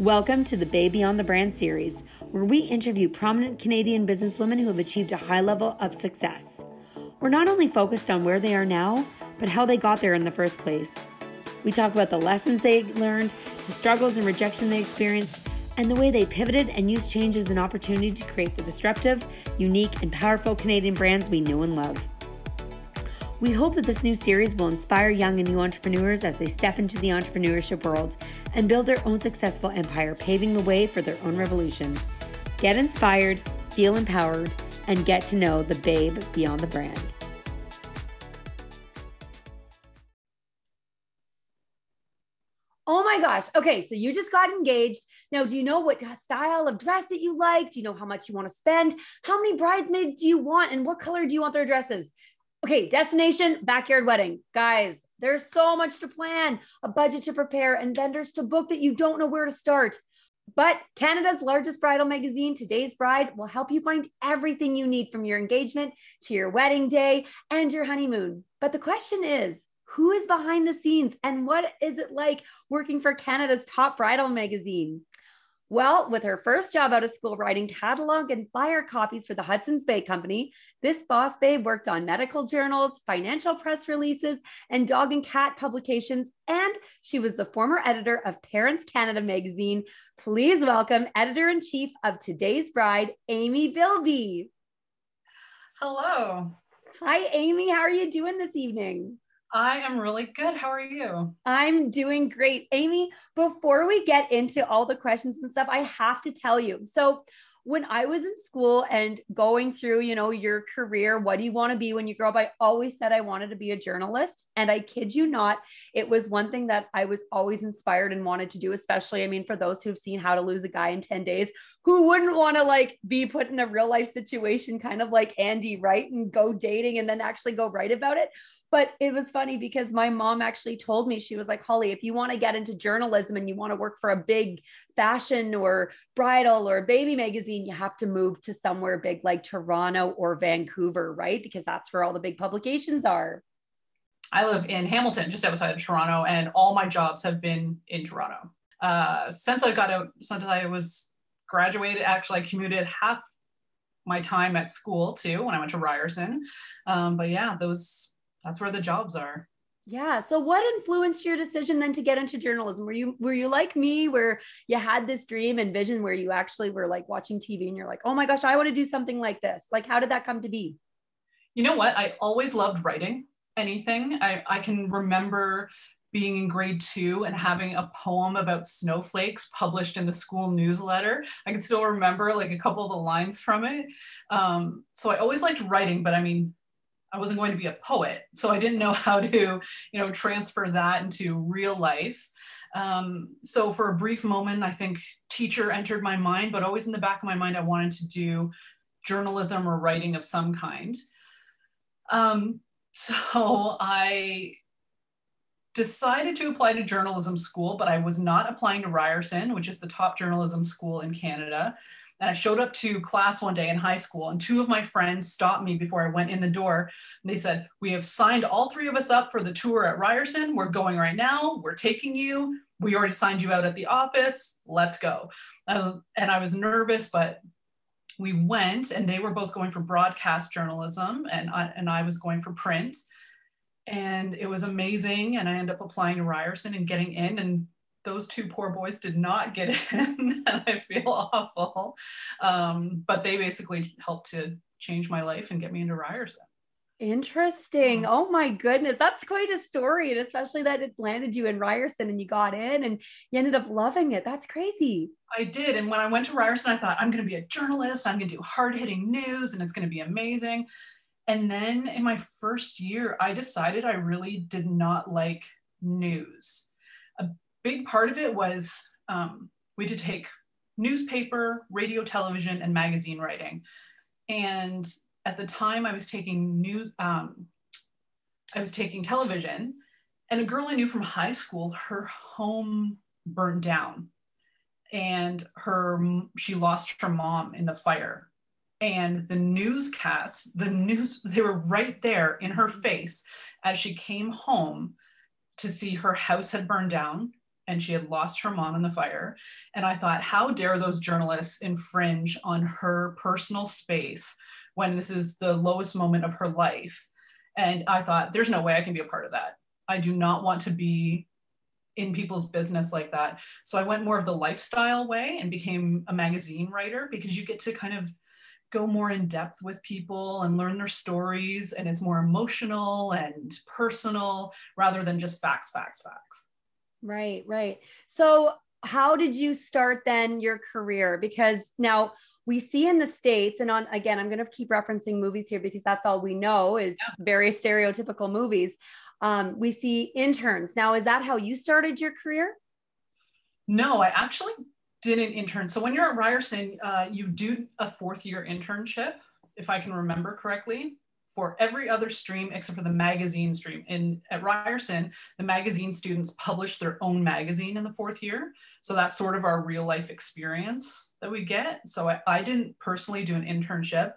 Welcome to the Babe Beyond the Brand series, where we interview prominent Canadian businesswomen who have achieved a high level of success. We're not only focused on where they are now, but how they got there in the first place. We talk about the lessons they learned, the struggles and rejection they experienced, and the way they pivoted and used change as an opportunity to create the disruptive, unique, and powerful Canadian brands we know and love. We hope that this new series will inspire young and new entrepreneurs as they step into the entrepreneurship world and build their own successful empire, paving the way for their own revolution. Get inspired, feel empowered, and get to know the babe beyond the brand. Oh my gosh. Okay, so you just got engaged. Now, do you know what style of dress that you like? Do you know how much you want to spend? How many bridesmaids do you want? And what color do you want their dresses? Okay, destination, backyard wedding. Guys, there's so much to plan, a budget to prepare, and vendors to book that you don't know where to start. But Canada's largest bridal magazine, Today's Bride, will help you find everything you need from your engagement to your wedding day and your honeymoon. But the question is, who is behind the scenes and what is it like working for Canada's top bridal magazine? Well, with her first job out of school writing catalog and flyer copies for the Hudson's Bay Company, this boss babe worked on medical journals, financial press releases, and dog and cat publications. And she was the former editor of Parents Canada magazine. Please welcome editor in chief of Today's Bride, Amy Bielby. Hello. Hi, Amy. How are you doing this evening? I am really good. How are you? I'm doing great. Amy, before we get into all the questions and stuff, I have to tell you. So, when I was in school and going through, you know, your career, what do you want to be when you grow up? I always said I wanted to be a journalist. And I kid you not, it was one thing that I was always inspired and wanted to do, especially, I mean, for those who've seen How to Lose a Guy in 10 Days, who wouldn't want to like be put in a real life situation, kind of like Andy, right? And go dating and then actually go write about it. But it was funny because my mom actually told me, she was like, Holly, if you want to get into journalism and you want to work for a big fashion or bridal or baby magazine, you have to move to somewhere big like Toronto or Vancouver, right? Because that's where all the big publications are. I live in Hamilton, just outside of Toronto, and all my jobs have been in Toronto. Uh, since I got out, since I was graduated, actually, I commuted half my time at school too when I went to Ryerson. Um, but yeah, those that's where the jobs are. Yeah. So what influenced your decision then to get into journalism? Were you were you like me where you had this dream and vision where you actually were like watching tv and you're like oh my gosh i want to do something like this. Like how did that come to be? You know what? I always loved writing anything. I, I can remember being in grade two and having a poem about snowflakes published in the school newsletter. I can still remember like a couple of the lines from it. Um, so I always liked writing, but I mean, I wasn't going to be a poet. So I didn't know how to, you know, transfer that into real life. Um, so for a brief moment, I think teacher entered my mind, but always in the back of my mind, I wanted to do journalism or writing of some kind. Um, so I decided to apply to journalism school, but I was not applying to Ryerson, which is the top journalism school in Canada. And I showed up to class one day in high school, and two of my friends stopped me before I went in the door. And they said, We have signed all three of us up for the tour at Ryerson. We're going right now. We're taking you. We already signed you out at the office. Let's go. and I was nervous, but we went, and they were both going for broadcast journalism, and I, and I was going for print. And it was amazing. And I ended up applying to Ryerson and getting in. And those two poor boys did not get in and i feel awful um, but they basically helped to change my life and get me into ryerson Interesting. Oh my goodness. That's quite a story. And especially that it landed you in Ryerson and you got in and you ended up loving it. That's crazy. I did. And when I went to Ryerson, I thought, I'm going to be a journalist. I'm going to do hard hitting news and it's going to be amazing. And then in my first year, I decided I really did not like news big part of it was um, we had to take newspaper, radio, television, and magazine writing. And at the time, I was taking new, um, I was taking television, and a girl I knew from high school, her home burned down, and her she lost her mom in the fire. And the newscast, the news, they were right there in her face as she came home to see her house had burned down and she had lost her mom in the fire. And I thought, how dare those journalists infringe on her personal space when this is the lowest moment of her life? And I thought, there's no way I can be a part of that. I do not want to be in people's business like that. So I went more of the lifestyle way and became a magazine writer because you get to kind of go more in depth with people and learn their stories and it's more emotional and personal rather than just facts facts facts right right. So how did you start then your career? Because now we see in the states and on again i'm going to keep referencing movies here because that's all we know is yeah. very stereotypical movies. Um, we see interns. Now is that how you started your career? No i actually did an intern. So when you're at Ryerson, uh, you do a fourth year internship, if I can remember correctly, for every other stream except for the magazine stream. And at Ryerson, the magazine students publish their own magazine in the fourth year. So that's sort of our real life experience that we get. So I, I didn't personally do an internship.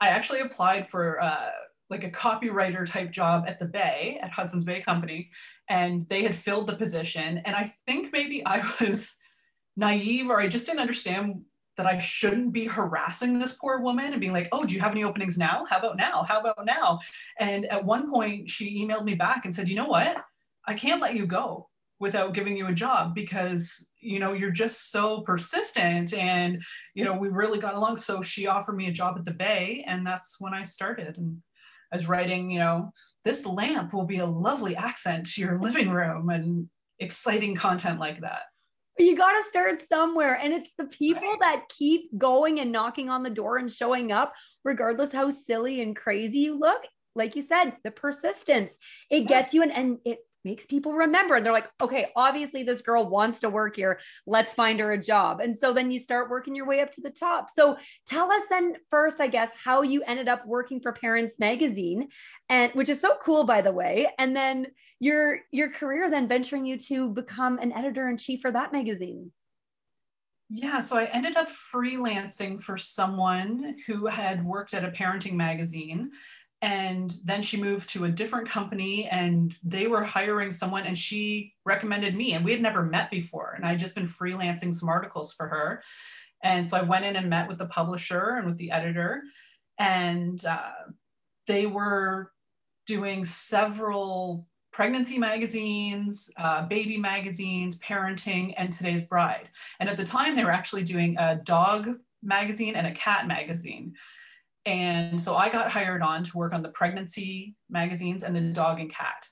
I actually applied for uh, like a copywriter type job at the Bay, at Hudson's Bay Company, and they had filled the position. And I think maybe I was naive or I just didn't understand that I shouldn't be harassing this poor woman and being like, oh, do you have any openings now? How about now? How about now? And at one point, she emailed me back and said, you know what? I can't let you go without giving you a job because you know you're just so persistent and you know we really got along so she offered me a job at the bay and that's when i started and i was writing you know this lamp will be a lovely accent to your living room and exciting content like that you got to start somewhere and it's the people right. that keep going and knocking on the door and showing up regardless how silly and crazy you look like you said the persistence it yeah. gets you and, and it makes people remember. And they're like, okay, obviously this girl wants to work here. Let's find her a job. And so then you start working your way up to the top. So tell us then first, I guess, how you ended up working for Parents Magazine, and which is so cool, by the way. And then your your career then venturing you to become an editor in chief for that magazine. Yeah, so I ended up freelancing for someone who had worked at a parenting magazine and then she moved to a different company and they were hiring someone and she recommended me and we had never met before and I'd just been freelancing some articles for her. And so i went in and met with the publisher and with the editor and uh, they were doing several pregnancy magazines uh, baby magazines parenting and today's bride. And at the time they were actually doing a dog magazine and a cat magazine and so I got hired on to work on the pregnancy magazines and the dog and cat.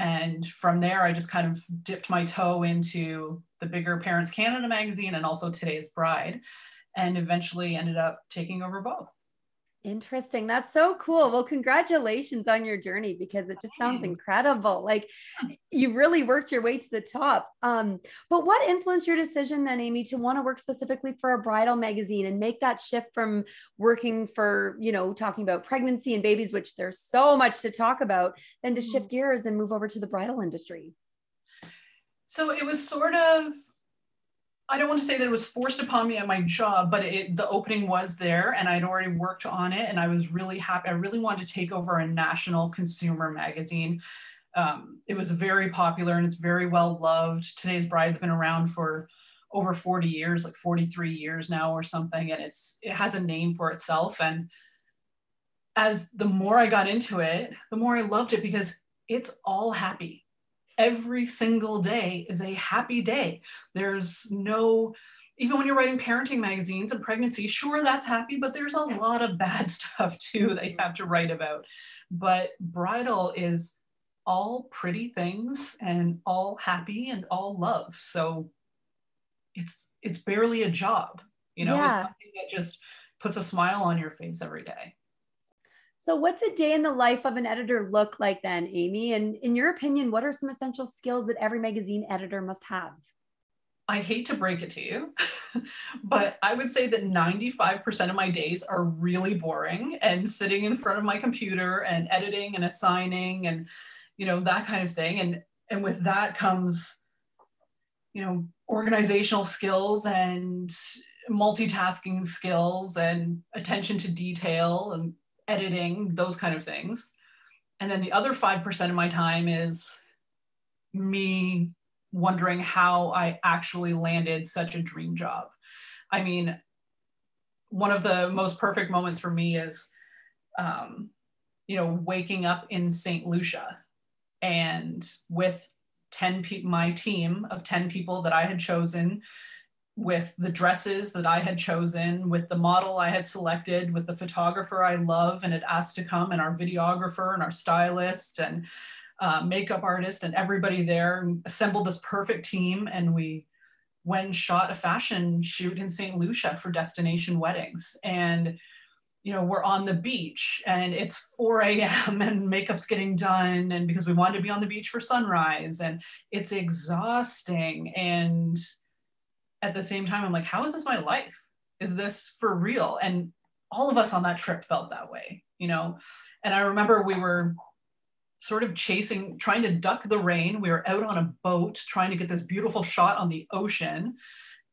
And from there, I just kind of dipped my toe into the bigger Parents Canada magazine and also Today's Bride, and eventually ended up taking over both. Interesting. That's so cool. Well, congratulations on your journey because it just sounds incredible. Like you really worked your way to the top. Um, but what influenced your decision then, Amy, to want to work specifically for a bridal magazine and make that shift from working for, you know, talking about pregnancy and babies, which there's so much to talk about, then to shift mm-hmm. gears and move over to the bridal industry? So it was sort of I don't want to say that it was forced upon me at my job, but it, the opening was there and I'd already worked on it and I was really happy. I really wanted to take over a national consumer magazine. Um, it was very popular and it's very well loved. Today's Bride's been around for over 40 years, like 43 years now or something, and it's it has a name for itself. And as the more I got into it, the more I loved it because it's all happy every single day is a happy day. There's no, even when you're writing parenting magazines and pregnancy, sure, that's happy, but there's a lot of bad stuff too that you have to write about. But bridal is all pretty things and all happy and all love. So it's it's barely a job, you know, yeah. it's something that just puts a smile on your face every day. So, what's a day in the life of an editor look like then, Amy? And in your opinion, what are some essential skills that every magazine editor must have? I hate to break it to you, but I would say that 95% of my days are really boring and sitting in front of my computer and editing and assigning and you know that kind of thing and and with that comes you know organizational skills and multitasking skills and attention to detail and editing, those kind of things. And then the other 5% of my time is me wondering how I actually landed such a dream job. I mean, one of the most perfect moments for me is, um, you know, waking up in St. Lucia and with 10 people, my team of 10 people that I had chosen with the dresses that I had chosen, with the model I had selected, with the photographer I love and had asked to come, and our videographer and our stylist and uh, makeup artist and everybody there assembled this perfect team. And we went shot a fashion shoot in St. Lucia for Destination Weddings. And you know, we're on the beach and it's 4 a.m. and makeup's getting done. And because we wanted to be on the beach for sunrise and it's exhausting. And at the same time, I'm like, how is this my life? Is this for real? And all of us on that trip felt that way, you know? And I remember we were sort of chasing, trying to duck the rain. We were out on a boat trying to get this beautiful shot on the ocean.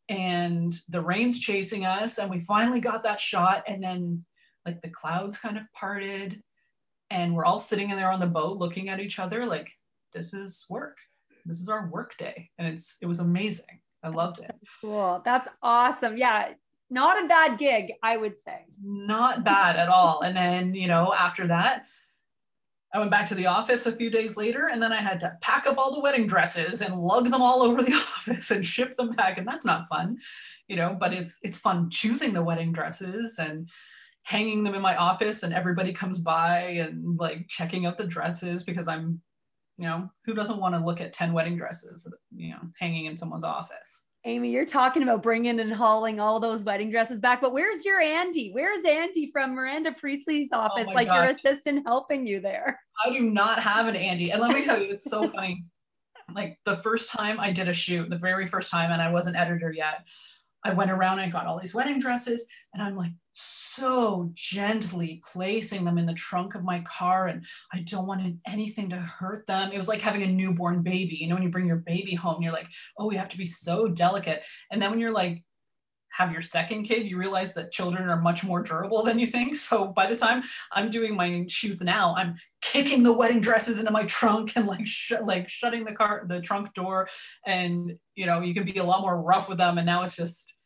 And the rain's chasing us. And we finally got that shot. And then, like, the clouds kind of parted. And we're all sitting in there on the boat looking at each other like, this is work. This is our work day. And it's, it was amazing. I loved it. Cool. That's awesome. Yeah. Not a bad gig, I would say. Not bad at all. And then, you know, after that, I went back to the office a few days later and then I had to pack up all the wedding dresses and lug them all over the office and ship them back. And that's not fun, you know, but it's it's fun choosing the wedding dresses and hanging them in my office and everybody comes by and like checking out the dresses because I'm you know, who doesn't want to look at 10 wedding dresses, you know, hanging in someone's office? Amy, you're talking about bringing and hauling all those wedding dresses back, but where's your Andy? Where's Andy from Miranda Priestly's oh office? Oh like gosh. your assistant helping you there? I do not have an Andy. And let me tell you, it's so funny. Like the first time I did a shoot, the very first time, and I wasn't editor yet, I went around and got all these wedding dresses, and I'm like, so gently placing them in the trunk of my car and I don't want anything to hurt them. It was like having a newborn baby. You know, when you bring your baby home, you're like, oh, you have to be so delicate. And then when you're like, have your second kid, you realize that children are much more durable than you think. So by the time I'm doing my shoots now, I'm kicking the wedding dresses into my trunk and like sh- like shutting the car the trunk door, and you know you can be a lot more rough with them. And now it's just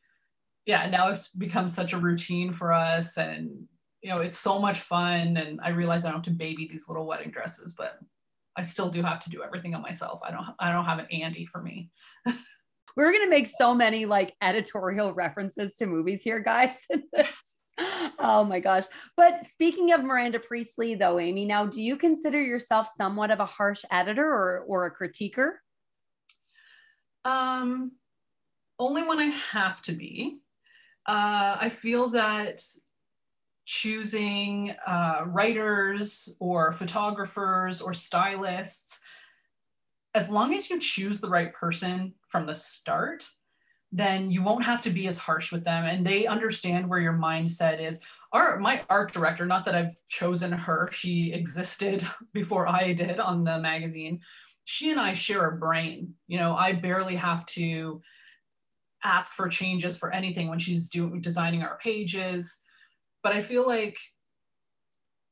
yeah, now it's become such a routine for us and you know, it's so much fun and I realize I don't have to baby these little wedding dresses, but I still do have to do everything on myself. I don't I don't have an Andy for me. We're going to make so many like editorial references to movies here, guys. oh my gosh. But speaking of Miranda Priestly though, Amy, now do you consider yourself somewhat of a harsh editor or or a critiquer? Um only when I have to be uh, I feel that choosing uh, writers or photographers or stylists, as long as you choose the right person from the start, then you won't have to be as harsh with them and they understand where your mindset is. Our my art director, not that I've chosen her, she existed before I did on the magazine. She and I share a brain. You know, I barely have to ask for changes for anything when she's doing designing our pages. But I feel like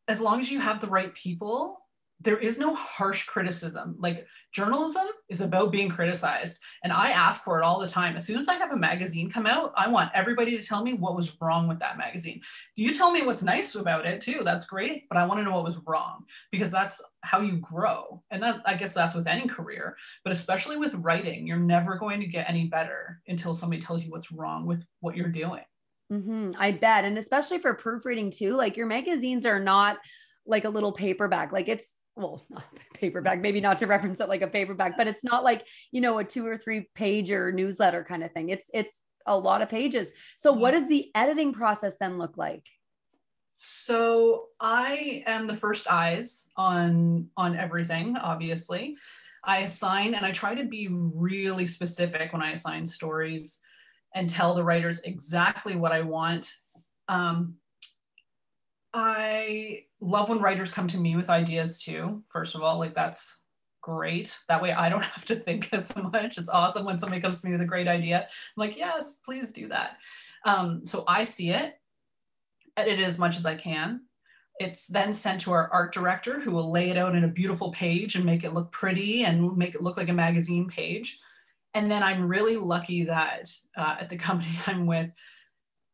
as long as you have the right people, there is no harsh criticism. Like journalism is about being criticized. And I ask for it all the time. As soon as I have a magazine come out, I want everybody to tell me what was wrong with that magazine. You tell me what's nice about it too. That's great. But I want to know what was wrong because that's how you grow. And that I guess that's with any career, but especially with writing, you're never going to get any better until somebody tells you what's wrong with what you're doing. Mm-hmm, I bet. And especially for proofreading too, like your magazines are not like a little paperback. Like it's well, not paperback, maybe not to reference it like a paperback, but it's not like, you know, a two or three page or newsletter kind of thing. It's, it's a lot of pages. So what does the editing process then look like? So I am the first eyes on, on everything, obviously. I assign and I try to be really specific when I assign stories and tell the writers exactly what I want. Um, I love when writers come to me with ideas too. First of all, like that's great. That way I don't have to think as much. It's awesome when somebody comes to me with a great idea. I'm like, yes, please do that. Um, so I see it, edit it as much as I can. It's then sent to our art director who will lay it out in a beautiful page and make it look pretty and make it look like a magazine page. And then I'm really lucky that uh, at the company I'm with,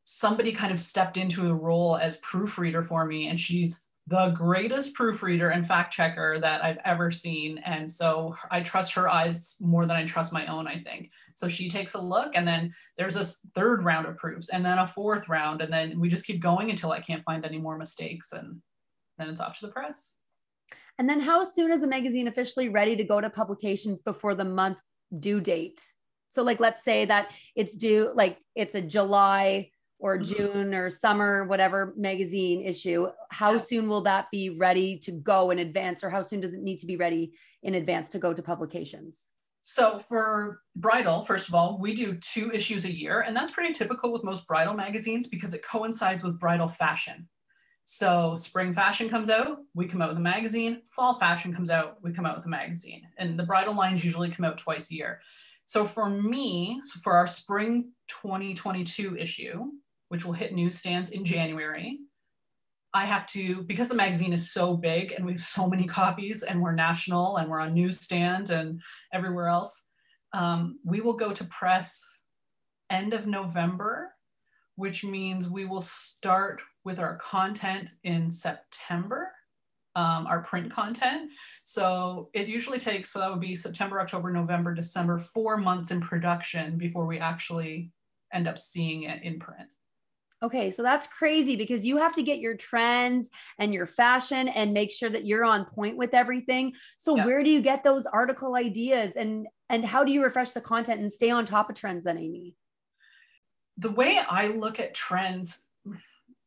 somebody kind of stepped into a role as proofreader for me, and she's the greatest proofreader and fact checker that I've ever seen. And so I trust her eyes more than I trust my own, I think. So she takes a look, and then there's a third round of proofs, and then a fourth round, and then we just keep going until I can't find any more mistakes, and then it's off to the press. And then, how soon is a magazine officially ready to go to publications before the month due date? So, like, let's say that it's due, like, it's a July or mm-hmm. June or summer, whatever magazine issue, how soon will that be ready to go in advance, or how soon does it need to be ready in advance to go to publications? So for bridal, first of all, we do two issues a year, and that's pretty typical with most bridal magazines because it coincides with bridal fashion. So spring fashion comes out, we come out with a magazine. Fall fashion comes out, we come out with a magazine. And the bridal lines usually come out twice a year. So for me, so for our spring 2022 issue, which will hit newsstands in January. I have to, because the magazine is so big and we have so many copies and we're national and we're on newsstand and everywhere else, um, we will go to press end of November, which means we will start with our content in September, um, our print content. So it usually takes, so that would be September, October, November, December, four months in production before we actually end up seeing it in print. Okay, so that's crazy because you have to get your trends and your fashion and make sure that you're on point with everything. So yeah. where do you get those article ideas and and how do you refresh the content and stay on top of trends then Amy? The way I look at trends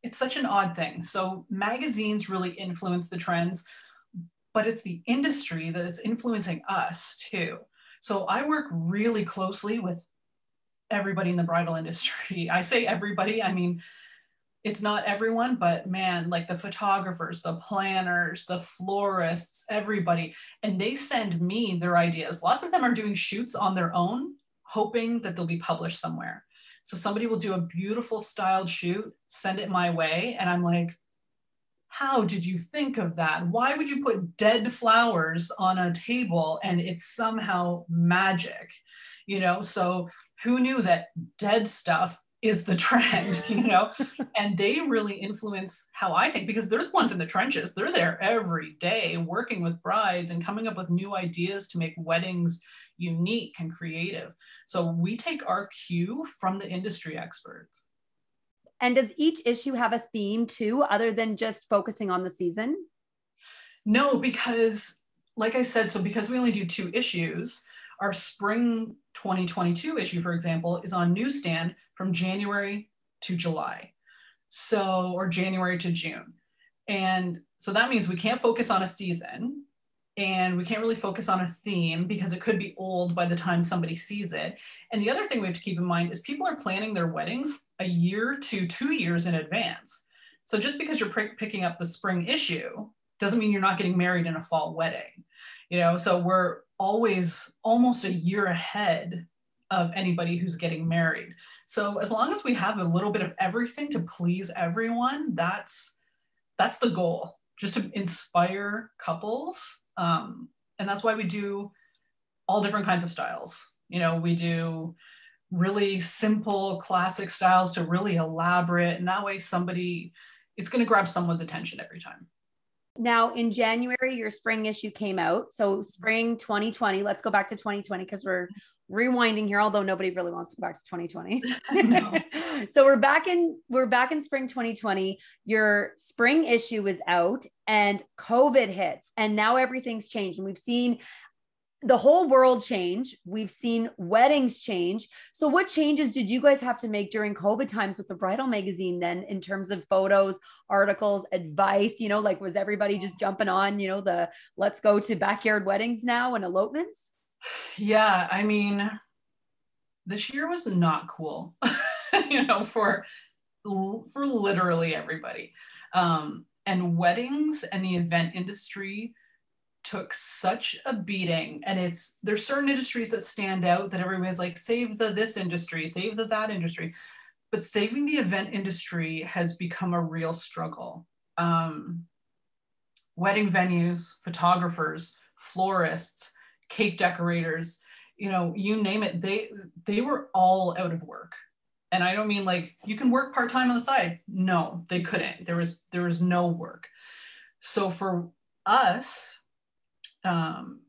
it's such an odd thing. So magazines really influence the trends, but it's the industry that is influencing us too. So I work really closely with everybody in the bridal industry. I say everybody, I mean, it's not everyone, but man, like the photographers, the planners, the florists, everybody. And they send me their ideas. Lots of them are doing shoots on their own, hoping that they'll be published somewhere. So somebody will do a beautiful styled shoot, send it my way. And I'm like, how did you think of that? Why would you put dead flowers on a table and it's somehow magic? You know, so who knew that dead stuff is the trend, you know? and they really influence how I think because they're the ones in the trenches. They're there every day working with brides and coming up with new ideas to make weddings unique and creative. So we take our cue from the industry experts. And does each issue have a theme too, other than just focusing on the season? No, because like I said, so because we only do two issues, our spring 2022 issue, for example, is on newsstand from January to July. So, or January to June. And so that means we can't focus on a season and we can't really focus on a theme because it could be old by the time somebody sees it. And the other thing we have to keep in mind is people are planning their weddings a year to two years in advance. So just because you're picking up the spring issue doesn't mean you're not getting married in a fall wedding. You know, so we're always almost a year ahead of anybody who's getting married. So as long as we have a little bit of everything to please everyone, that's that's the goal, just to inspire couples. Um, and that's why we do all different kinds of styles. You know, we do really simple classic styles to really elaborate, and that way somebody it's going to grab someone's attention every time now in January, your spring issue came out. So spring 2020, let's go back to 2020 because we're rewinding here, although nobody really wants to go back to 2020. so we're back in we're back in spring 2020. Your spring issue is out and COVID hits and now everything's changed. And we've seen the whole world change. We've seen weddings change. So, what changes did you guys have to make during COVID times with the bridal magazine then, in terms of photos, articles, advice? You know, like was everybody just jumping on, you know, the let's go to backyard weddings now and elopements? Yeah. I mean, this year was not cool, you know, for for literally everybody. Um, and weddings and the event industry took such a beating and it's there's certain industries that stand out that everybody's like save the this industry save the that industry but saving the event industry has become a real struggle um, wedding venues photographers florists cake decorators you know, you name it, they they were all out of work. And I don't mean like you can work part-time on the side. No, they couldn't. There was there was no work. So for us, um,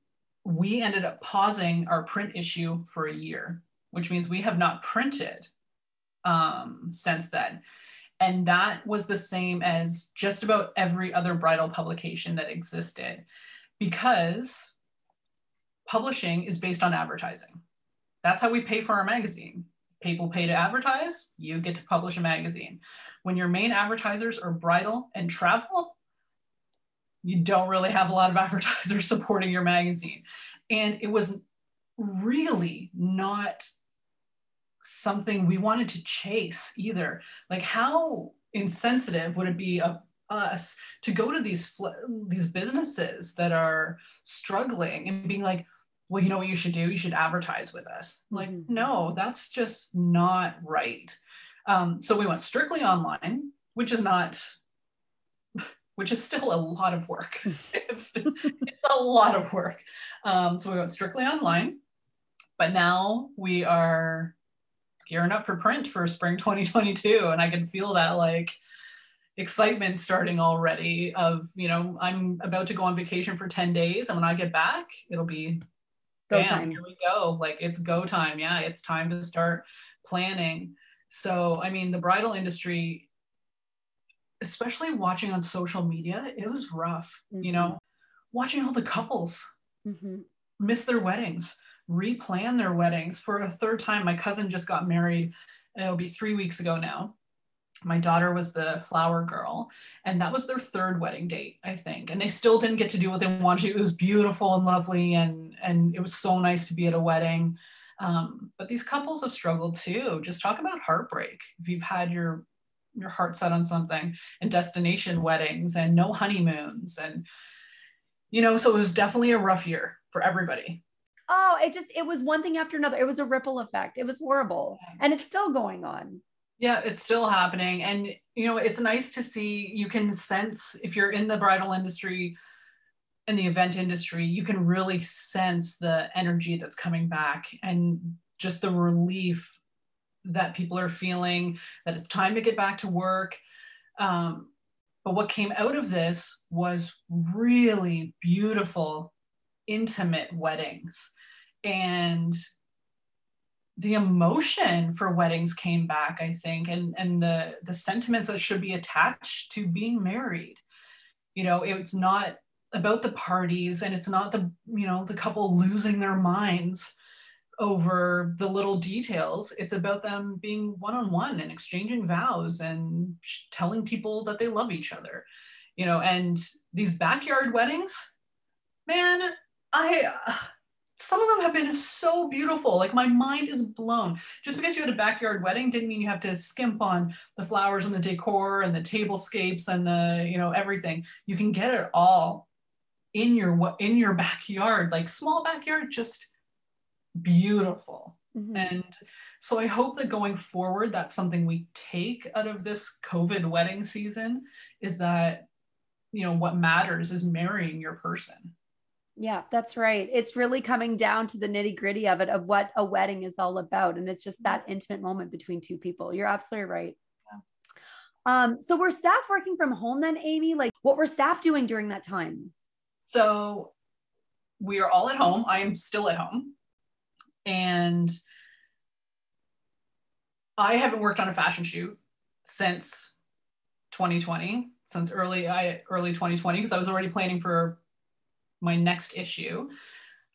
we ended up pausing our print issue for a year, which means we have not printed um, since then. And that was the same as just about every other bridal publication that existed because publishing is based on advertising. That's how we pay for our magazine. People pay to advertise, you get to publish a magazine. When your main advertisers are bridal and travel, you don't really have a lot of advertisers supporting your magazine. And it was really not something we wanted to chase either. Like, how insensitive would it be of us to go to these these businesses that are struggling and being like, well, you know what you should do? You should advertise with us. Mm-hmm. Like, no, that's just not right. Um, so we went strictly online, which is not which is still a lot of work. it's, it's a lot of work. Um, so we went strictly online, but now we are gearing up for print for spring 2022. And I can feel that like excitement starting already of, you know, I'm about to go on vacation for 10 days. And when I get back, it'll be go bam, time. Here we go. Like it's go time. Yeah, it's time to start planning. So, I mean, the bridal industry especially watching on social media, it was rough, mm-hmm. you know, watching all the couples mm-hmm. miss their weddings, replan their weddings for a third time. My cousin just got married, it'll be three weeks ago now. My daughter was the flower girl, and that was their third wedding date, I think. And they still didn't get to do what they wanted to. It was beautiful and lovely, and and it was so nice to be at a wedding. Um, but these couples have struggled too. Just talk about heartbreak. If you've had your your heart set on something and destination weddings and no honeymoons and you know so it was definitely a rough year for everybody. Oh it just it was one thing after another. It was a ripple effect. It was horrible. And it's still going on. Yeah it's still happening. And you know it's nice to see you can sense if you're in the bridal industry in the event industry you can really sense the energy that's coming back and just the relief that people are feeling that it's time to get back to work. Um, but what came out of this was really beautiful, intimate weddings. And the emotion for weddings came back, I think, and, and the, the sentiments that should be attached to being married. You know, it's not about the parties and it's not the, you know, the couple losing their minds over the little details. It's about them being one on one and exchanging vows and telling people that they love each other. You know, and these backyard weddings, man, I uh, some of them have been so beautiful. Like my mind is blown. Just because you had a backyard wedding didn't mean you have to skimp on the flowers and the decor and the tablescapes and the, you know, everything. You can get it all in your in your backyard, like small backyard, just beautiful. Mm-hmm. And so I hope that going forward, that's something we take out of this COVID wedding season is that, you know, what matters is marrying your person. Yeah, that's right. It's really coming down to the nitty gritty of it, of what a wedding is all about. And it's just that intimate moment between two people. You're absolutely right. Yeah. Um, so were staff working from home then, Amy? Like what were staff doing during that time? So we are all at home. I am still at home. And I haven't worked on a fashion shoot since 2020, since early I early 2020, because I was already planning for my next issue.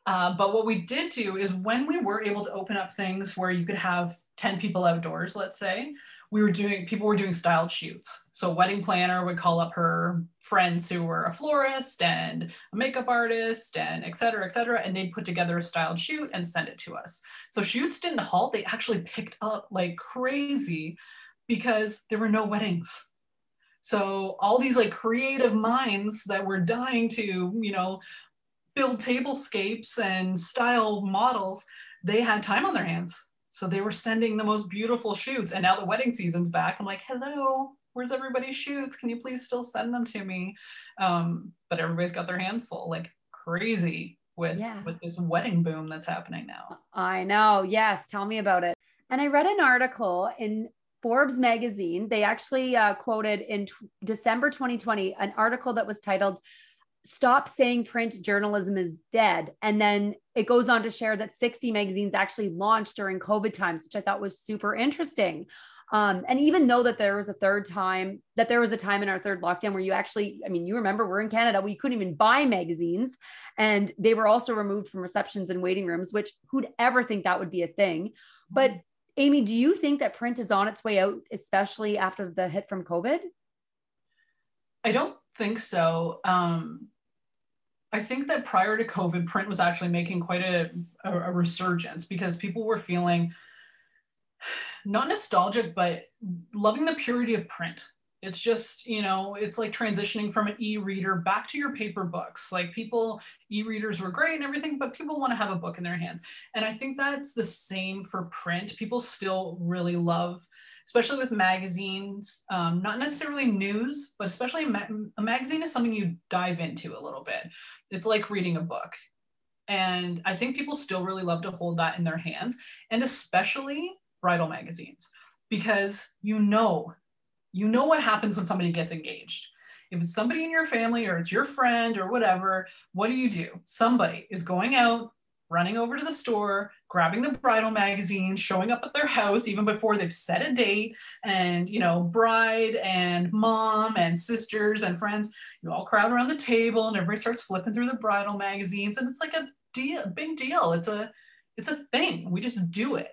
Uh, but what we did do is when we were able to open up things where you could have 10 people outdoors, let's say, we were doing, people were doing styled shoots. So wedding planner would call up her friends who were a florist and a makeup artist and et cetera, et cetera, and they'd put together a styled shoot and send it to us. So shoots didn't halt, they actually picked up like crazy because there were no weddings. So all these like creative minds that were dying to, you know, build tablescapes and style models, they had time on their hands. So they were sending the most beautiful shoots. And now the wedding season's back. I'm like, hello, where's everybody's shoots? Can you please still send them to me? Um, but everybody's got their hands full, like crazy. with yeah. with this wedding boom that's happening now. I know. Yes, tell me about it. And I read an article in Forbes magazine. They actually uh, quoted in t- December 2020 an article that was titled "Stop Saying Print Journalism is Dead," and then it goes on to share that 60 magazines actually launched during COVID times, which I thought was super interesting. Um, and even though that there was a third time, that there was a time in our third lockdown where you actually, I mean, you remember we're in Canada, we couldn't even buy magazines, and they were also removed from receptions and waiting rooms, which who'd ever think that would be a thing? But Amy, do you think that print is on its way out, especially after the hit from COVID? I don't think so. Um, I think that prior to COVID, print was actually making quite a, a, a resurgence because people were feeling not nostalgic, but loving the purity of print. It's just, you know, it's like transitioning from an e-reader back to your paper books. Like people, e-readers were great and everything, but people want to have a book in their hands. And I think that's the same for print. People still really love, especially with magazines, um, not necessarily news, but especially a, ma- a magazine is something you dive into a little bit. It's like reading a book. And I think people still really love to hold that in their hands. And especially bridal magazines because you know, you know what happens when somebody gets engaged. If it's somebody in your family or it's your friend or whatever, what do you do? Somebody is going out, running over to the store, grabbing the bridal magazine, showing up at their house even before they've set a date, and you know, bride and mom and sisters and friends, you all crowd around the table and everybody starts flipping through the bridal magazines, and it's like a deal, big deal. It's a it's a thing. We just do it.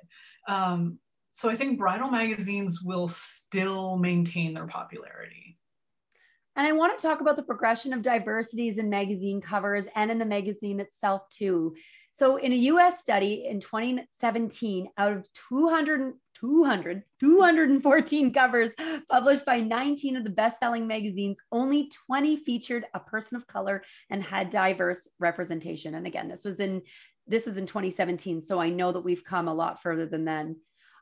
Um, so I think bridal magazines will still maintain their popularity. And I want to talk about the progression of diversities in magazine covers and in the magazine itself, too. So, in a US study in 2017, out of 200, 200, 214 covers published by 19 of the best selling magazines, only 20 featured a person of color and had diverse representation. And again, this was in this was in 2017 so i know that we've come a lot further than then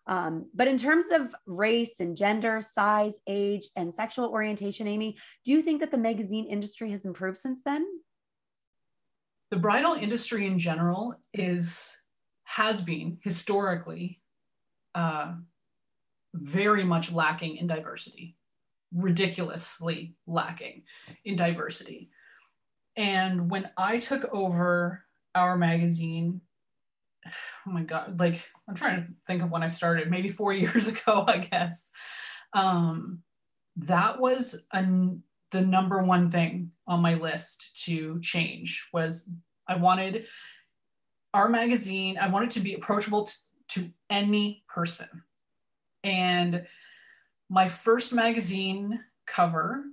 um, but in terms of race and gender, size, age, and sexual orientation, Amy, do you think that the magazine industry has improved since then? The bridal industry in general is has been historically uh, very much lacking in diversity, ridiculously lacking in diversity. And when I took over our magazine oh my god like i'm trying to think of when i started maybe four years ago i guess um, that was an, the number one thing on my list to change was i wanted our magazine i wanted to be approachable to, to any person and my first magazine cover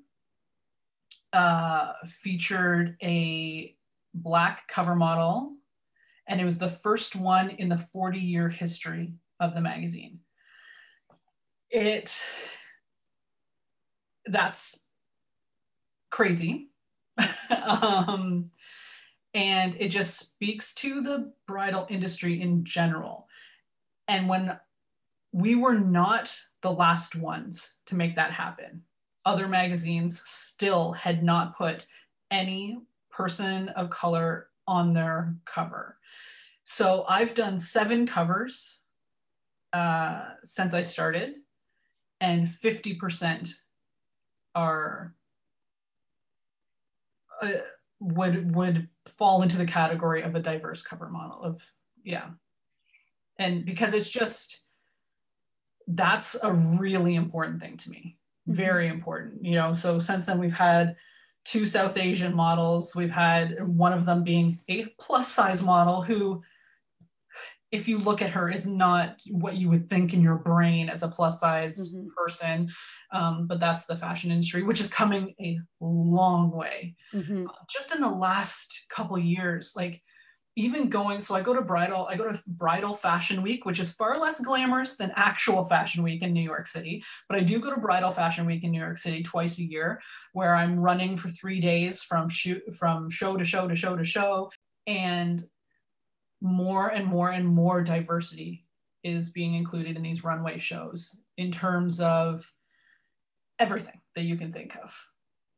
uh, featured a black cover model and it was the first one in the 40 year history of the magazine. It, that's crazy. um, and it just speaks to the bridal industry in general. And when we were not the last ones to make that happen, other magazines still had not put any person of color on their cover. So I've done seven covers uh, since I started, and 50% are uh, would would fall into the category of a diverse cover model of yeah and because it's just that's a really important thing to me mm-hmm. very important you know so since then we've had two south asian models we've had one of them being a plus size model who if you look at her is not what you would think in your brain as a plus size mm-hmm. person um, but that's the fashion industry which is coming a long way. Mm-hmm. uh, just in the last couple years like even going so i go to bridal i go to bridal fashion week which is far less glamorous than actual fashion week in new york city. But i do go to bridal fashion week in new york city twice a year where i'm running for three days from shoot from show to show to show to show. And more and more and more diversity is being included in these runway shows in terms of everything that you can think of.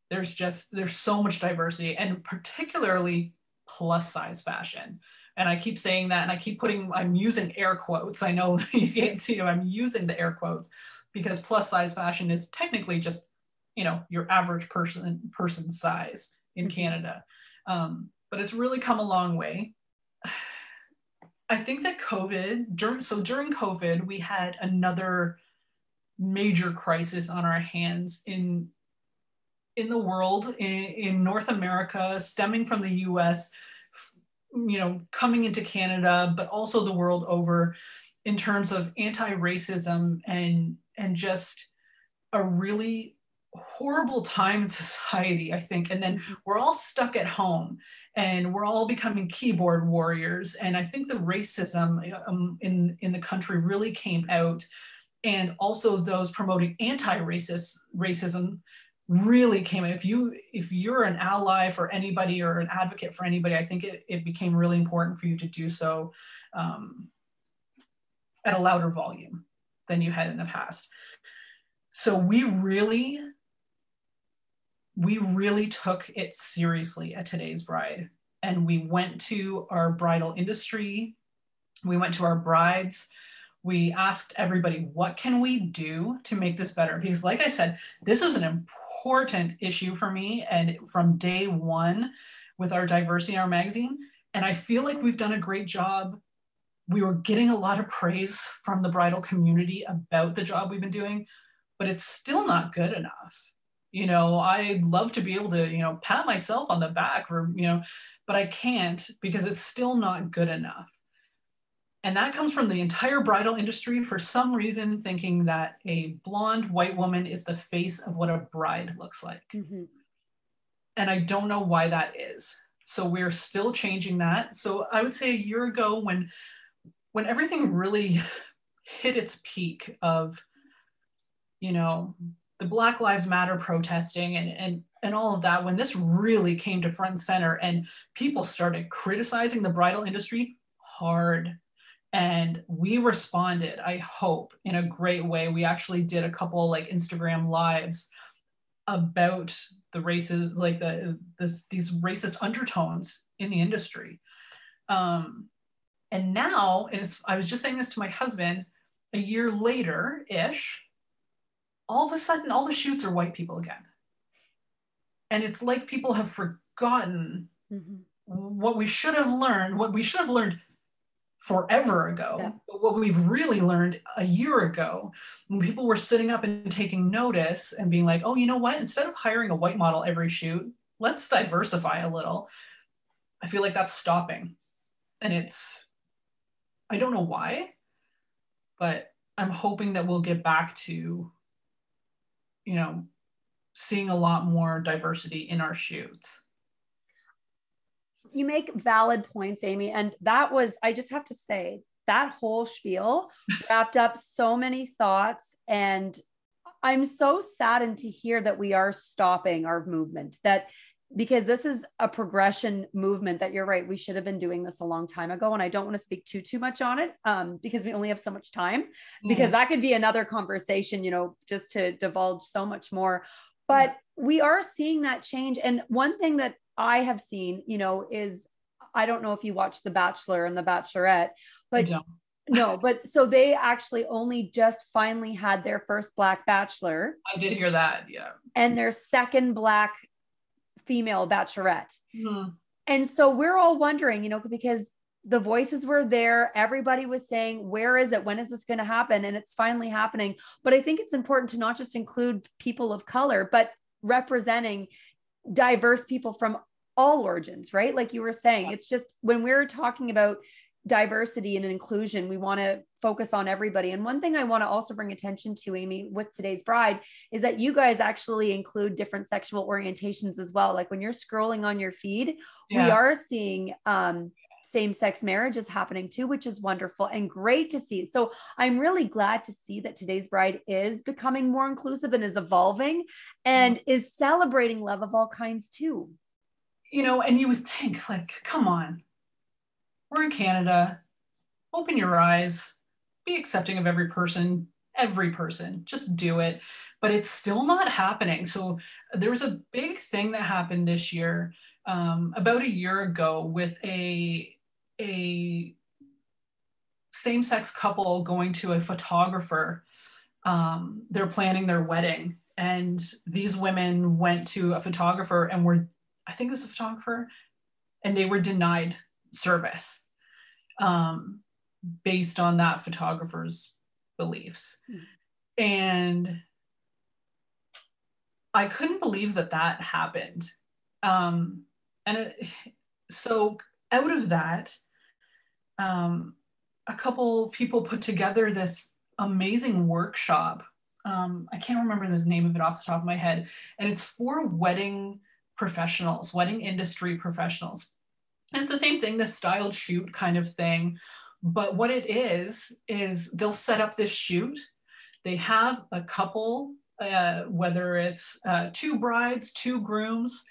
There's just there's so much diversity and particularly plus size fashion. And I keep saying that and I keep putting, I'm using air quotes. I know you can't see them, I'm using the air quotes because plus size fashion is technically just, you know, your average person person size in mm-hmm. Canada. Um, but it's really come a long way. I think that COVID, during, so during COVID, we had another major crisis on our hands in in the world in, in North America stemming from the US you know coming into Canada but also the world over in terms of anti-racism and and just a really horrible time in society I think and then mm-hmm. we're all stuck at home and we're all becoming keyboard warriors and I think the racism um, in in the country really came out and also those promoting anti-racist racism really came if you if you're an ally for anybody or an advocate for anybody i think it, it became really important for you to do so um, at a louder volume than you had in the past. So we really we really took it seriously at today's bride and we went to our bridal industry. We went to our brides we asked everybody what can we do to make this better? Because like i said this is an important issue for me and from day one with our diversity in our magazine and i feel like we've done a great job. We were getting a lot of praise from the bridal community about the job we've been doing but it's still not good enough. You know i'd love to be able to you know pat myself on the back for you know but i can't because it's still not good enough and that comes from the entire bridal industry for some reason thinking that a blonde white woman is the face of what a bride looks like. Mm-hmm. And I don't know why that is. So we're still changing that. So I would say a year ago when when everything really hit its peak of you know the black lives matter protesting and and and all of that when this really came to front and center and people started criticizing the bridal industry hard and we responded i hope in a great way. We actually did a couple like instagram lives about the races like the this these racist undertones in the industry. Um and now and it's i was just saying this to my husband a year later ish all of a sudden all the shoots are white people again. And it's like people have forgotten mm-hmm. what we should have learned what we should have learned forever ago. Yeah. But what we've really learned a year ago, when people were sitting up and taking notice and being like, oh, you know what? Instead of hiring a white model every shoot, let's diversify a little. I feel like that's stopping. And it's, I don't know why, but I'm hoping that we'll get back to, you know, seeing a lot more diversity in our shoots you make valid points, Amy. And that was, I just have to say, that whole spiel wrapped up so many thoughts. And I'm so saddened to hear that we are stopping our movement, that because this is a progression movement that you're right we should have been doing this a long time ago and i don't want to speak too too much on it um, because we only have so much time because that could be another conversation you know just to divulge so much more but we are seeing that change and one thing that I have seen, you know, is I don't know if you watch The Bachelor and The Bachelorette, but no, but so they actually only just finally had their first black bachelor. I did hear that, yeah. And their second black female bachelorette. Mm-hmm. And so we're all wondering, you know, because the voices were there. Everybody was saying, Where is it? When is this going to happen? And it's finally happening. But I think it's important to not just include people of color, but representing diverse people from all origins, right? Like you were saying, it's just when we're talking about diversity and inclusion, we want to focus on everybody. And one thing I want to also bring attention to, Amy, with today's bride, is that you guys actually include different sexual orientations as well. Like when you're scrolling on your feed, yeah. we are seeing um, same sex marriages happening too, which is wonderful and great to see. So I'm really glad to see that today's bride is becoming more inclusive and is evolving and mm-hmm. is celebrating love of all kinds too you know, and you would think, like, come on, we're in Canada, open your eyes, be accepting of every person, every person, just do it. But it's still not happening. So there was a big thing that happened this year. um, about a year ago with a a same-sex couple going to a photographer. Um, they're planning their wedding, and these women went to a photographer and were, I think it was a photographer, and they were denied service um, based on that photographer's beliefs. Mm. And I couldn't believe that that happened. Um, and it, so out of that, um, a couple people put together this amazing workshop. Um, I can't remember the name of it off the top of my head. And it's for wedding professionals, wedding industry professionals. And it's the same thing, this styled shoot kind of thing. But what it is, is they'll set up this shoot. They have a couple, uh, whether it's uh, two brides, two grooms,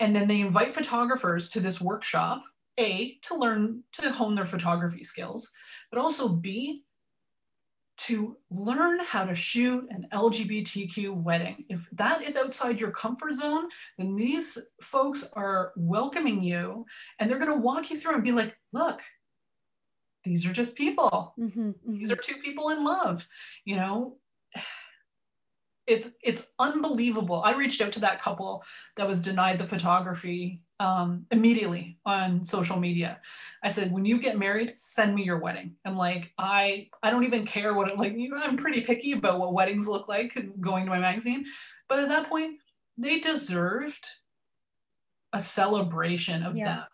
and then they invite photographers to this workshop, A, to learn to hone their photography skills, but also B, to learn how to shoot an LGBTQ wedding. If that is outside your comfort zone, then these folks are welcoming you and they're going to walk you through and be like, look, these are just people. Mm-hmm, mm-hmm. These are two people in love. You know, it's it's unbelievable. I reached out to that couple that was denied the photography um, immediately on social media. I said, when you get married, send me your wedding. I'm like, I I don't even care what it like. You know, I'm pretty picky about what weddings look like going to my magazine. But at that point, they deserved a celebration of yeah. them.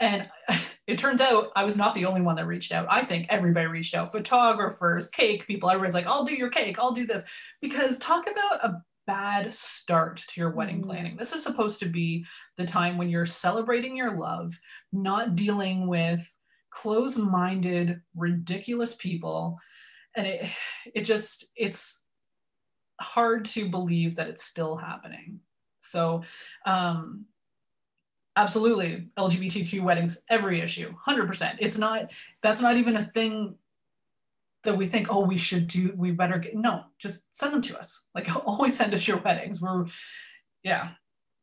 And it turns out I was not the only one that reached out. I think everybody reached out photographers, cake people. Everybody's like, I'll do your cake, I'll do this. Because talk about a bad start to your wedding mm-hmm. planning. This is supposed to be the time when you're celebrating your love, not dealing with close minded, ridiculous people. And it, it just, it's hard to believe that it's still happening. So, um, absolutely. Lgbtq weddings every issue 100% it's not that's not even a thing that we think oh we should do we better get no just send them to us. Like always send us your weddings. We're yeah.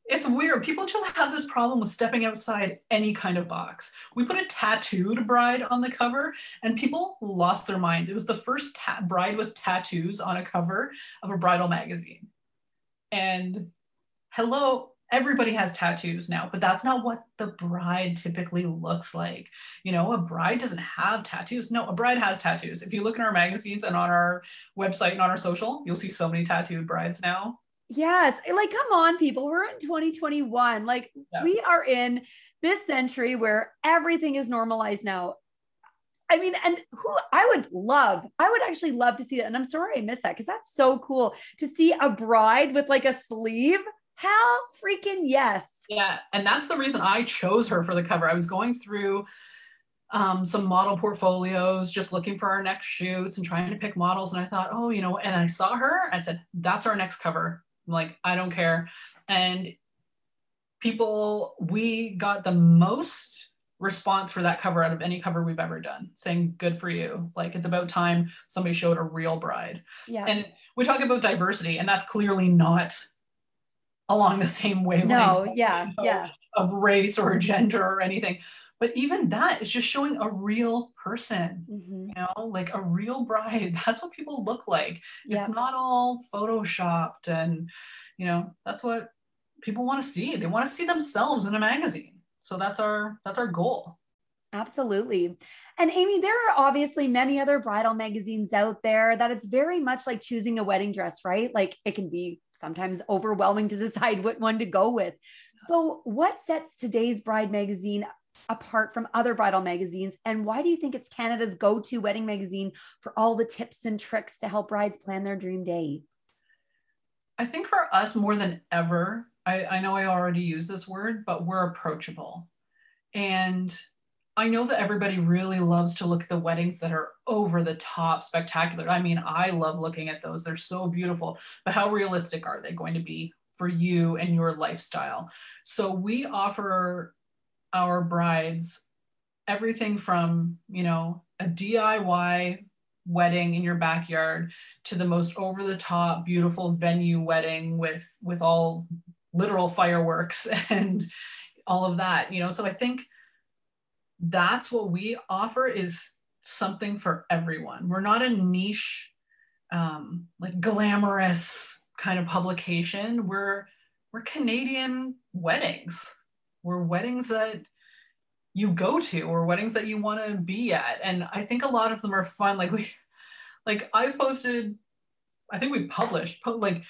It's weird. People just have this problem with stepping outside any kind of box. We put a tattooed bride on the cover and people lost their minds. It was the first ta- bride with tattoos on a cover of a bridal magazine. And hello everybody has tattoos now, but that's not what the bride typically looks like. You know, a bride doesn't have tattoos. No, a bride has tattoos. If you look in our magazines and on our website and on our social, you'll see so many tattooed brides now. Yes. Like, come on, people. We're in 2021. Like, yeah. we are in this century where everything is normalized now. I mean, and who I would love, I would actually love to see that. And I'm sorry I missed that because that's so cool to see a bride with like a sleeve Hell freaking yes. Yeah. And that's the reason I chose her for the cover. I was going through um, some model portfolios, just looking for our next shoots and trying to pick models. And I thought, oh, you know, and I saw her. I said, that's our next cover. I'm like, I don't care. And people, we got the most response for that cover out of any cover we've ever done saying good for you like it's about time somebody showed a real bride yeah and we talk about diversity and that's clearly not along the same wavelength. No, yeah, of, yeah. Of race or gender or anything. But even that is just showing a real person, mm-hmm. you know, like a real bride. That's what people look like. Yeah. It's not all photoshopped. And, you know, that's what people want to see. They want to see themselves in a magazine. So that's our that's our goal. Absolutely. And Amy, there are obviously many other bridal magazines out there that it's very much like choosing a wedding dress, right? Like it can be sometimes overwhelming to decide what one to go with. So, what sets today's Bride magazine apart from other bridal magazines? And why do you think it's Canada's go to wedding magazine for all the tips and tricks to help brides plan their dream day? I think for us, more than ever, I, I know I already use this word, but we're approachable. And I know that everybody really loves to look at the weddings that are over the top spectacular. I mean, I love looking at those. They're so beautiful, but how realistic are they going to be for you and your lifestyle? So we offer our brides everything from, you know, a DIY wedding in your backyard to the most over the top beautiful venue wedding with with all literal fireworks and all of that, you know. So I think that's what we offer is something for everyone. We're not a niche, um, like glamorous kind of publication. We're we're Canadian weddings. We're weddings that you go to or weddings that you want to be at. And I think a lot of them are fun. Like we like I've posted, I think we published, put like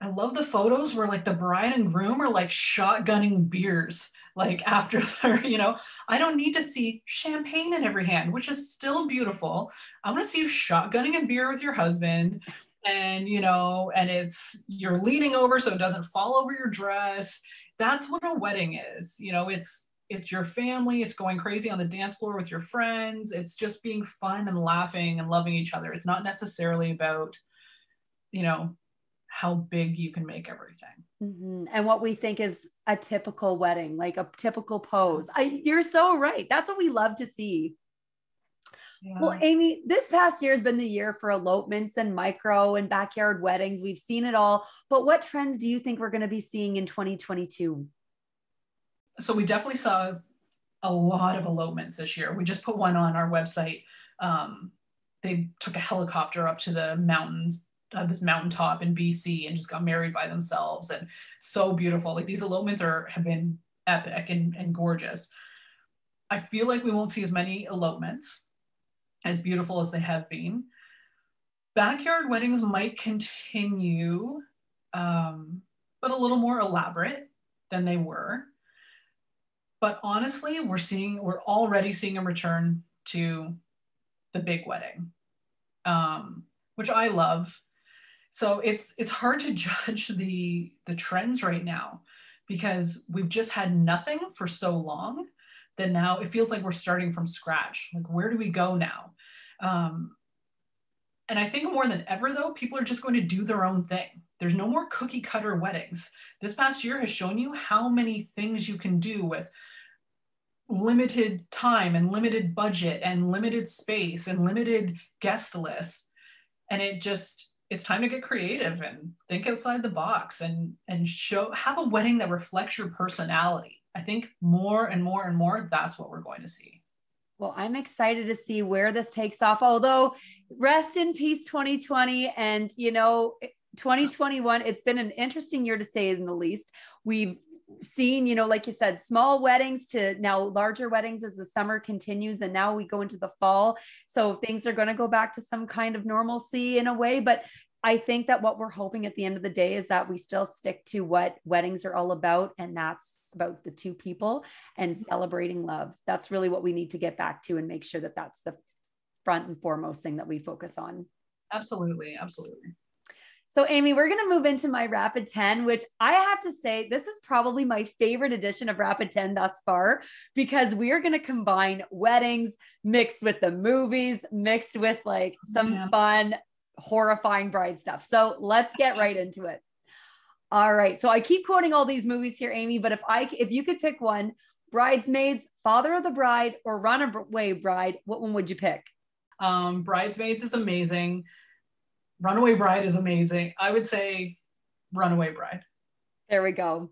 I love the photos where like the bride and groom are like shotgunning beers like after you know, I don't need to see champagne in every hand, which is still beautiful. I want to see you shotgunning a beer with your husband and, you know, and it's you're leaning over so it doesn't fall over your dress. That's what a wedding is. You know, it's it's your family, it's going crazy on the dance floor with your friends, it's just being fun and laughing and loving each other. It's not necessarily about, you know, how big you can make everything. Mm-hmm. And what we think is a typical wedding, like a typical pose. I, you're so right. That's what we love to see. Yeah. Well, Amy, this past year has been the year for elopements and micro and backyard weddings. We've seen it all. But what trends do you think we're going to be seeing in 2022? So, we definitely saw a lot of elopements this year. We just put one on our website. Um, they took a helicopter up to the mountains uh, this mountaintop in BC and just got married by themselves and so beautiful. Like these elopements are have been epic and, and gorgeous. I feel like we won't see as many elopements as beautiful as they have been. Backyard weddings might continue, um, but a little more elaborate than they were. But honestly, we're seeing, we're already seeing a return to the big wedding, um, which I love so it's it's hard to judge the the trends right now because we've just had nothing for so long that now it feels like we're starting from scratch. Like where do we go now? Um, and i think more than ever though people are just going to do their own thing. There's no more cookie cutter weddings. This past year has shown you how many things you can do with limited time and limited budget and limited space and limited guest list and it just it's time to get creative and think outside the box and and show have a wedding that reflects your personality. I think more and more and more that's what we're going to see. Well i'm excited to see where this takes off although rest in peace 2020 and you know 2021 it's been an interesting year to say in the least. We've seen you know like you said small weddings to now larger weddings as the summer continues and now we go into the fall so things are going to go back to some kind of normalcy in a way but I think that what we're hoping at the end of the day is that we still stick to what weddings are all about, and that's about the two people and mm-hmm. celebrating love. That's really what we need to get back to and make sure that that's the front and foremost thing that we focus on. Absolutely. Absolutely. So, Amy, we're going to move into my Rapid 10, which I have to say, this is probably my favorite edition of Rapid 10 thus far because we are going to combine weddings mixed with the movies, mixed with like some yeah. fun horrifying bride stuff. So let's get right into it. All right. So I keep quoting all these movies here, Amy, but if I if you could pick one, Bridesmaids, Father of the Bride, or Runaway Bride, what one would you pick? Um, Bridesmaids is amazing. Runaway Bride is amazing. I would say Runaway Bride. There we go.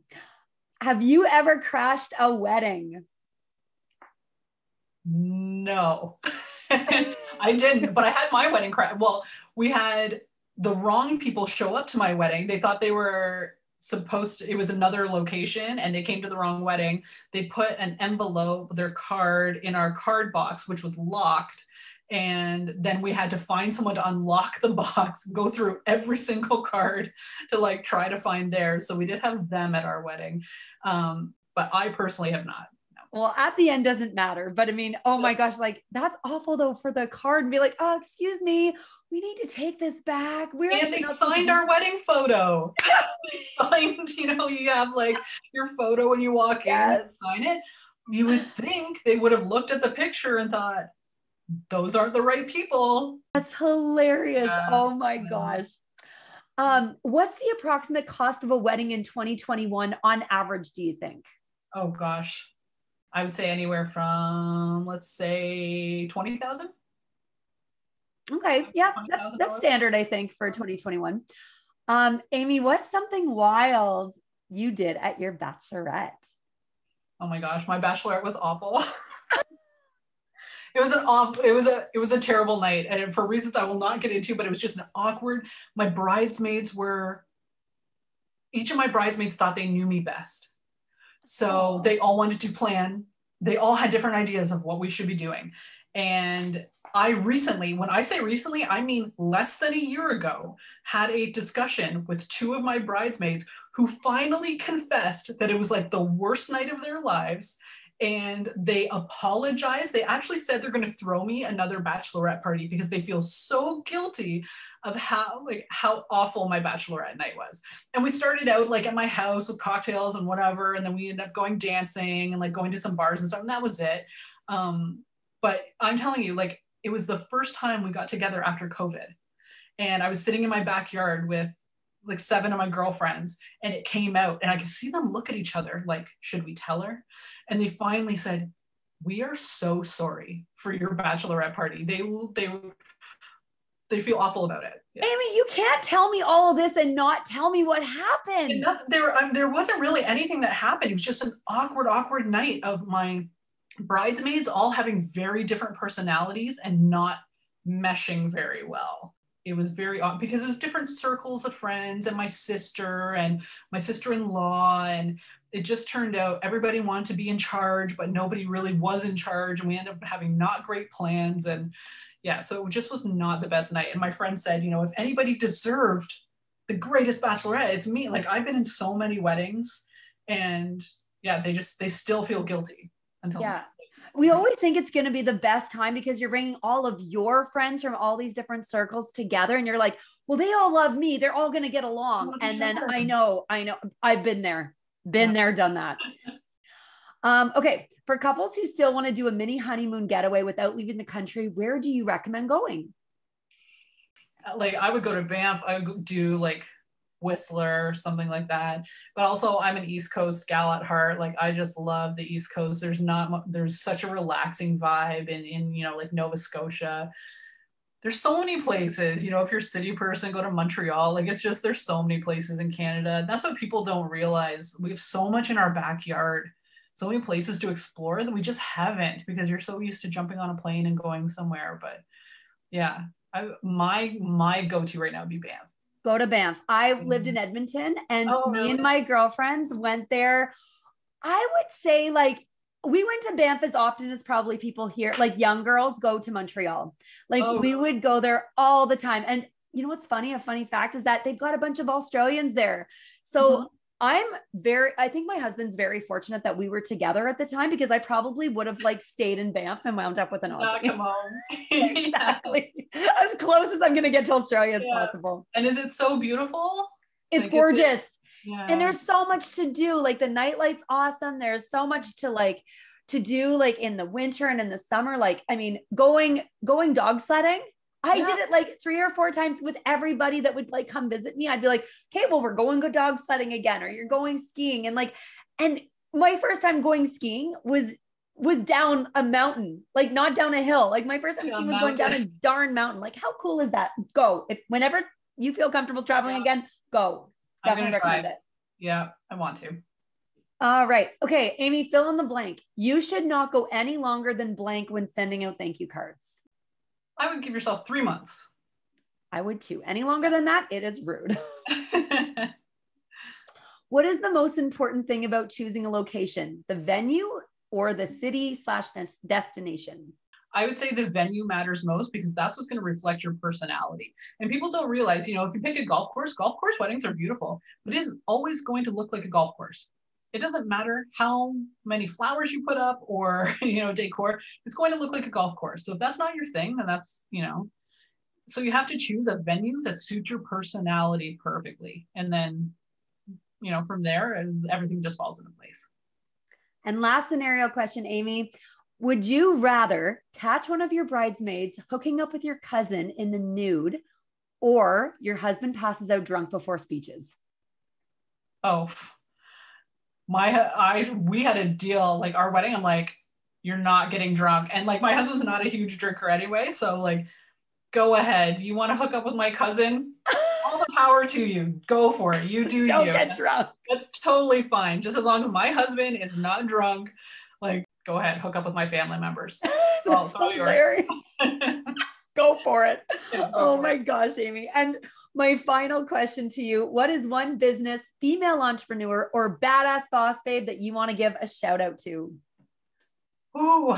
Have you ever crashed a wedding? No. I didn't, but I had my wedding crash. Well, we had the wrong people show up to my wedding. They thought they were supposed to, it was another location and they came to the wrong wedding. They put an envelope, their card in our card box, which was locked. And then we had to find someone to unlock the box, go through every single card to like try to find theirs. So we did have them at our wedding. Um, but I personally have not well at the end doesn't matter but i mean oh my gosh like that's awful though for the card and be like oh excuse me we need to take this back we're and they signed our wedding photo they signed you know you have like your photo when you walk yes. in sign it you would think they would have looked at the picture and thought those aren't the right people that's hilarious yeah. oh my gosh um, what's the approximate cost of a wedding in 2021 on average do you think oh gosh I would say anywhere from let's say twenty thousand. Okay, yeah, that's that's standard, I think, for 2021. Um, Amy, what's something wild you did at your bachelorette. Oh my gosh, my bachelorette was awful. it was an off it was a it was a terrible night and for reasons i will not get into but it was just an awkward my bridesmaids were each of my bridesmaids thought they knew me best. So they all wanted to plan they all had different ideas of what we should be doing. And i recently when i say recently i mean less than a year ago had a discussion with two of my bridesmaids who finally confessed that it was like the worst night of their lives and they apologized. They actually said they're going to throw me another bachelorette party because they feel so guilty of how like how awful my bachelorette night was. And we started out like at my house with cocktails and whatever, and then we ended up going dancing and like going to some bars and stuff, and that was it. Um, but I'm telling you, like it was the first time we got together after COVID, and I was sitting in my backyard with like seven of my girlfriends and it came out and i could see them look at each other like should we tell her? And they finally said we are so sorry for your bachelorette party. They they they feel awful about it. Yeah. amy you can't tell me all of this and not tell me what happened. Nothing, there um, there wasn't really anything that happened. It was just an awkward awkward night of my bridesmaids all having very different personalities and not meshing very well it was very odd because it was different circles of friends and my sister and my sister-in-law and it just turned out everybody wanted to be in charge but nobody really was in charge and we ended up having not great plans and yeah so it just was not the best night. And my friend said you know if anybody deserved the greatest bachelorette it's me. Like i've been in so many weddings and yeah they just they still feel guilty until yeah we always think it's going to be the best time because you're bringing all of your friends from all these different circles together and you're like well they all love me. They're all going to get along. And sure. then i know i know i've been there been yeah. there done that. Um, okay for couples who still want to do a mini honeymoon getaway without leaving the country where do you recommend going? Like i would go to banff i would do like Whistler, something like that. But also, I'm an East Coast gal at heart. Like, I just love the East Coast. There's not there's such a relaxing vibe in in you know like Nova Scotia. There's so many places. You know, if you're a city person, go to Montreal. Like, it's just there's so many places in Canada. That's what people don't realize. We have so much in our backyard. So many places to explore that we just haven't because you're so used to jumping on a plane and going somewhere. But yeah, I, my my go-to right now would be Banff go to Banff. I lived in mm. Edmonton and oh, me and my girlfriends went there. I would say like we went to Banff as often as probably people here, like young girls go to Montreal. Like oh. we would go there all the time. And you know what's funny? A funny fact is that they've got a bunch of Australians there. So mm-hmm. I'm very, I think my husband's very fortunate that we were together at the time because I probably would have like stayed in Banff and wound up with an Aussie. come on. exactly. As close as I'm going to get to Australia as yeah. possible. And is it so beautiful? It's like, gorgeous. yeah. And there's so much to do. Like the nightlight's awesome. There's so much to like, to do like in the winter and in the summer. Like, I mean, going, going dog sledding I yeah. did it like three or four times with everybody that would like come visit me. I'd be like, okay, well, we're going go dog sledding again, or you're going skiing. And like, and my first time going skiing was was down a mountain, like not down a hill. Like my first time skiing was going down a darn mountain. Like, how cool is that? Go. If whenever you feel comfortable traveling yeah. again, go. Definitely recommend it. Yeah, I want to. All right. Okay, Amy, fill in the blank. You should not go any longer than blank when sending out thank you cards. I would give yourself three months. I would too. Any longer than that, it is rude. what is the most important thing about choosing a location, the venue or the city slash destination? I would say the venue matters most because that's what's going to reflect your personality. And people don't realize, you know, if you pick a golf course, golf course weddings are beautiful, but it is always going to look like a golf course it doesn't matter how many flowers you put up or you know decor it's going to look like a golf course. So if that's not your thing then that's you know so you have to choose a venue that suits your personality perfectly. And then you know from there everything just falls into place. And last scenario question amy would you rather catch one of your bridesmaids hooking up with your cousin in the nude or your husband passes out drunk before speeches? Oh my I we had a deal like our wedding. I'm like, you're not getting drunk, and like my husband's not a huge drinker anyway, so like, go ahead. You want to hook up with my cousin? all the power to you. Go for it. You do Don't you. get drunk. That's totally fine. Just as long as my husband is not drunk, like go ahead, hook up with my family members. Well, it's all yours. Go for it. Yeah, go Oh for my it. gosh, Amy. And my final question to you What is one business, female entrepreneur, or badass boss babe that you want to give a shout out to? Ooh,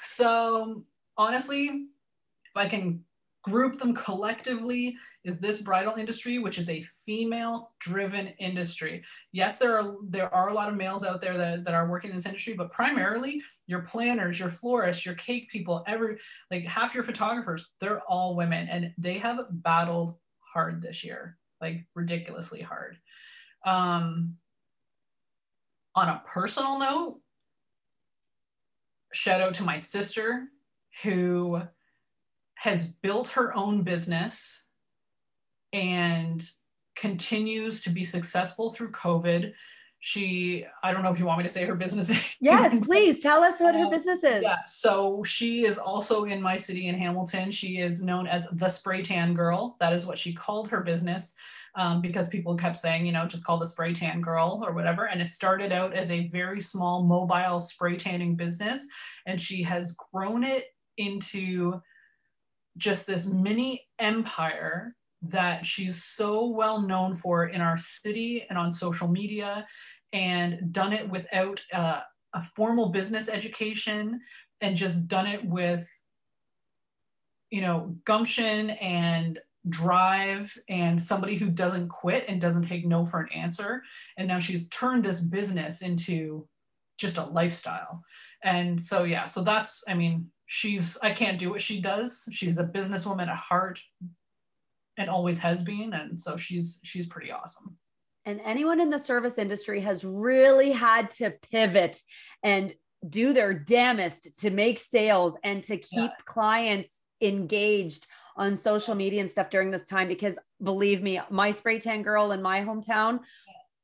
so honestly, if I can group them collectively, is this bridal industry, which is a female-driven industry. Yes, there are there are a lot of males out there that, that are working in this industry, but primarily your planners, your florists, your cake people, every like half your photographers, they're all women, and they have battled hard this year, like ridiculously hard. Um, on a personal note, shout out to my sister who has built her own business and continues to be successful through COVID. She, I don't know if you want me to say her business. Yes, please tell us what her Uh, business is. Yeah, so she is also in my city in Hamilton. She is known as the Spray Tan Girl. That is what she called her business um, because people kept saying, you know, just call the Spray Tan Girl or whatever. And it started out as a very small mobile spray tanning business. And she has grown it into just this mini empire that she's so well known for in our city and on social media and done it without uh, a formal business education and just done it with you know gumption and drive and somebody who doesn't quit and doesn't take no for an answer. And now she's turned this business into just a lifestyle. And so yeah so that's i mean she's i can't do what she does. She's a businesswoman at heart and always has been. And so she's she's pretty awesome And anyone in the service industry has really had to pivot and do their damnest to make sales and to keep clients engaged on social media and stuff during this time because believe me my spray tan girl in my hometown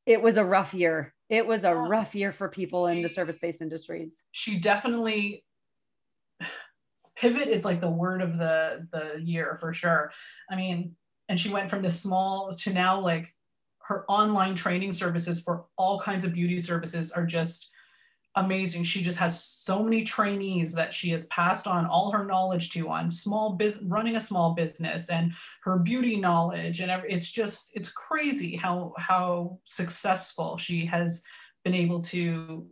it was a rough year. It was a rough year for people in the service-based industries. she definitely pivot is like the word of the the year for sure. I mean and she went from this small to now like her online training services for all kinds of beauty services are just amazing. She just has so many trainees that she has passed on all her knowledge to on small business running a small business and her beauty knowledge and it's just it's crazy how how successful she has been able to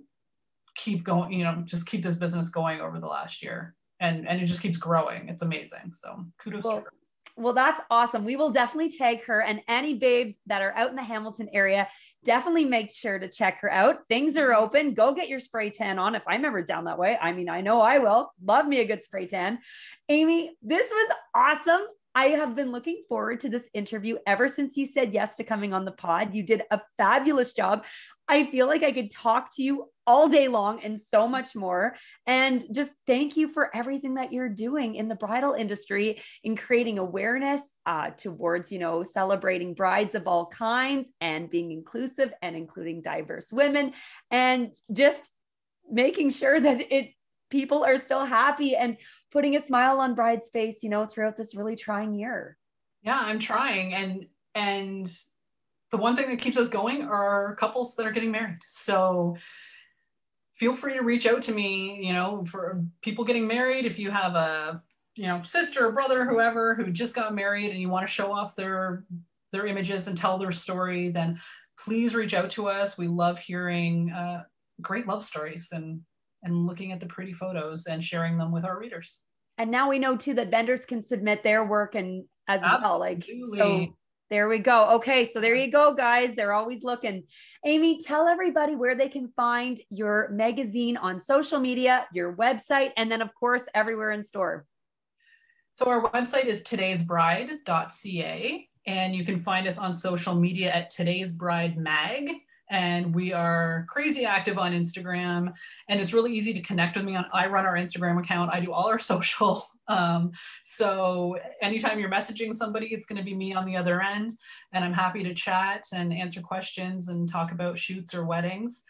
keep going you know just keep this business going over the last year. And and it just keeps growing. It's amazing. So kudos Well, to her Well, that's awesome. We will definitely tag her and any babes that are out in the Hamilton area. Definitely make sure to check her out. Things are mm-hmm. open. Go get your spray tan on. If I'm ever down that way, I mean, I know I will. Love me a good spray tan. Amy, this was awesome. I have been looking forward to this interview ever since you said yes to coming on the pod. You did a fabulous job. I feel like I could talk to you all day long and so much more. And just thank you for everything that you're doing in the bridal industry in creating awareness uh, towards, you know, celebrating brides of all kinds and being inclusive and including diverse women and just making sure that it people are still happy and putting a smile on bride's face, you know, throughout this really trying year. yeah i'm trying. And and the one thing that keeps us going are couples that are getting married. So feel free to reach out to me you know for people getting married. If you have a you know sister or brother whoever who just got married and you want to show off their their images and tell their story then please reach out to us. We love hearing uh, great love stories and and looking at the pretty photos and sharing them with our readers And now we know too that vendors can submit their work and as well. Like so there we go. Okay, so there you go, guys. They're always looking. Amy, tell everybody where they can find your magazine on social media, your website, and then of course everywhere in store. So our website is today'sbride.ca and you can find us on social media at today's bride mag and we are crazy active on Instagram. And it's really easy to connect with me on I run our Instagram account. I do all our social. Um, so anytime you're messaging somebody it's going to be me on the other end. And I'm happy to chat and answer questions and talk about shoots or weddings.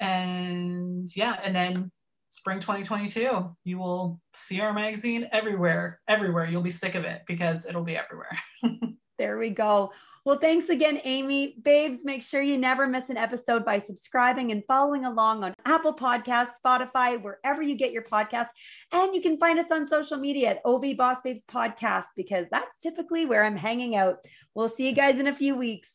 And yeah and then spring 2022 you will see our magazine everywhere everywhere. You'll be sick of it because it'll be everywhere There we go. Well, thanks again, Amy. Babes, make sure you never miss an episode by subscribing and following along on Apple Podcasts, Spotify, wherever you get your podcast. And you can find us on social media at OV Boss Babes Podcast because that's typically where I'm hanging out. We'll see you guys in a few weeks.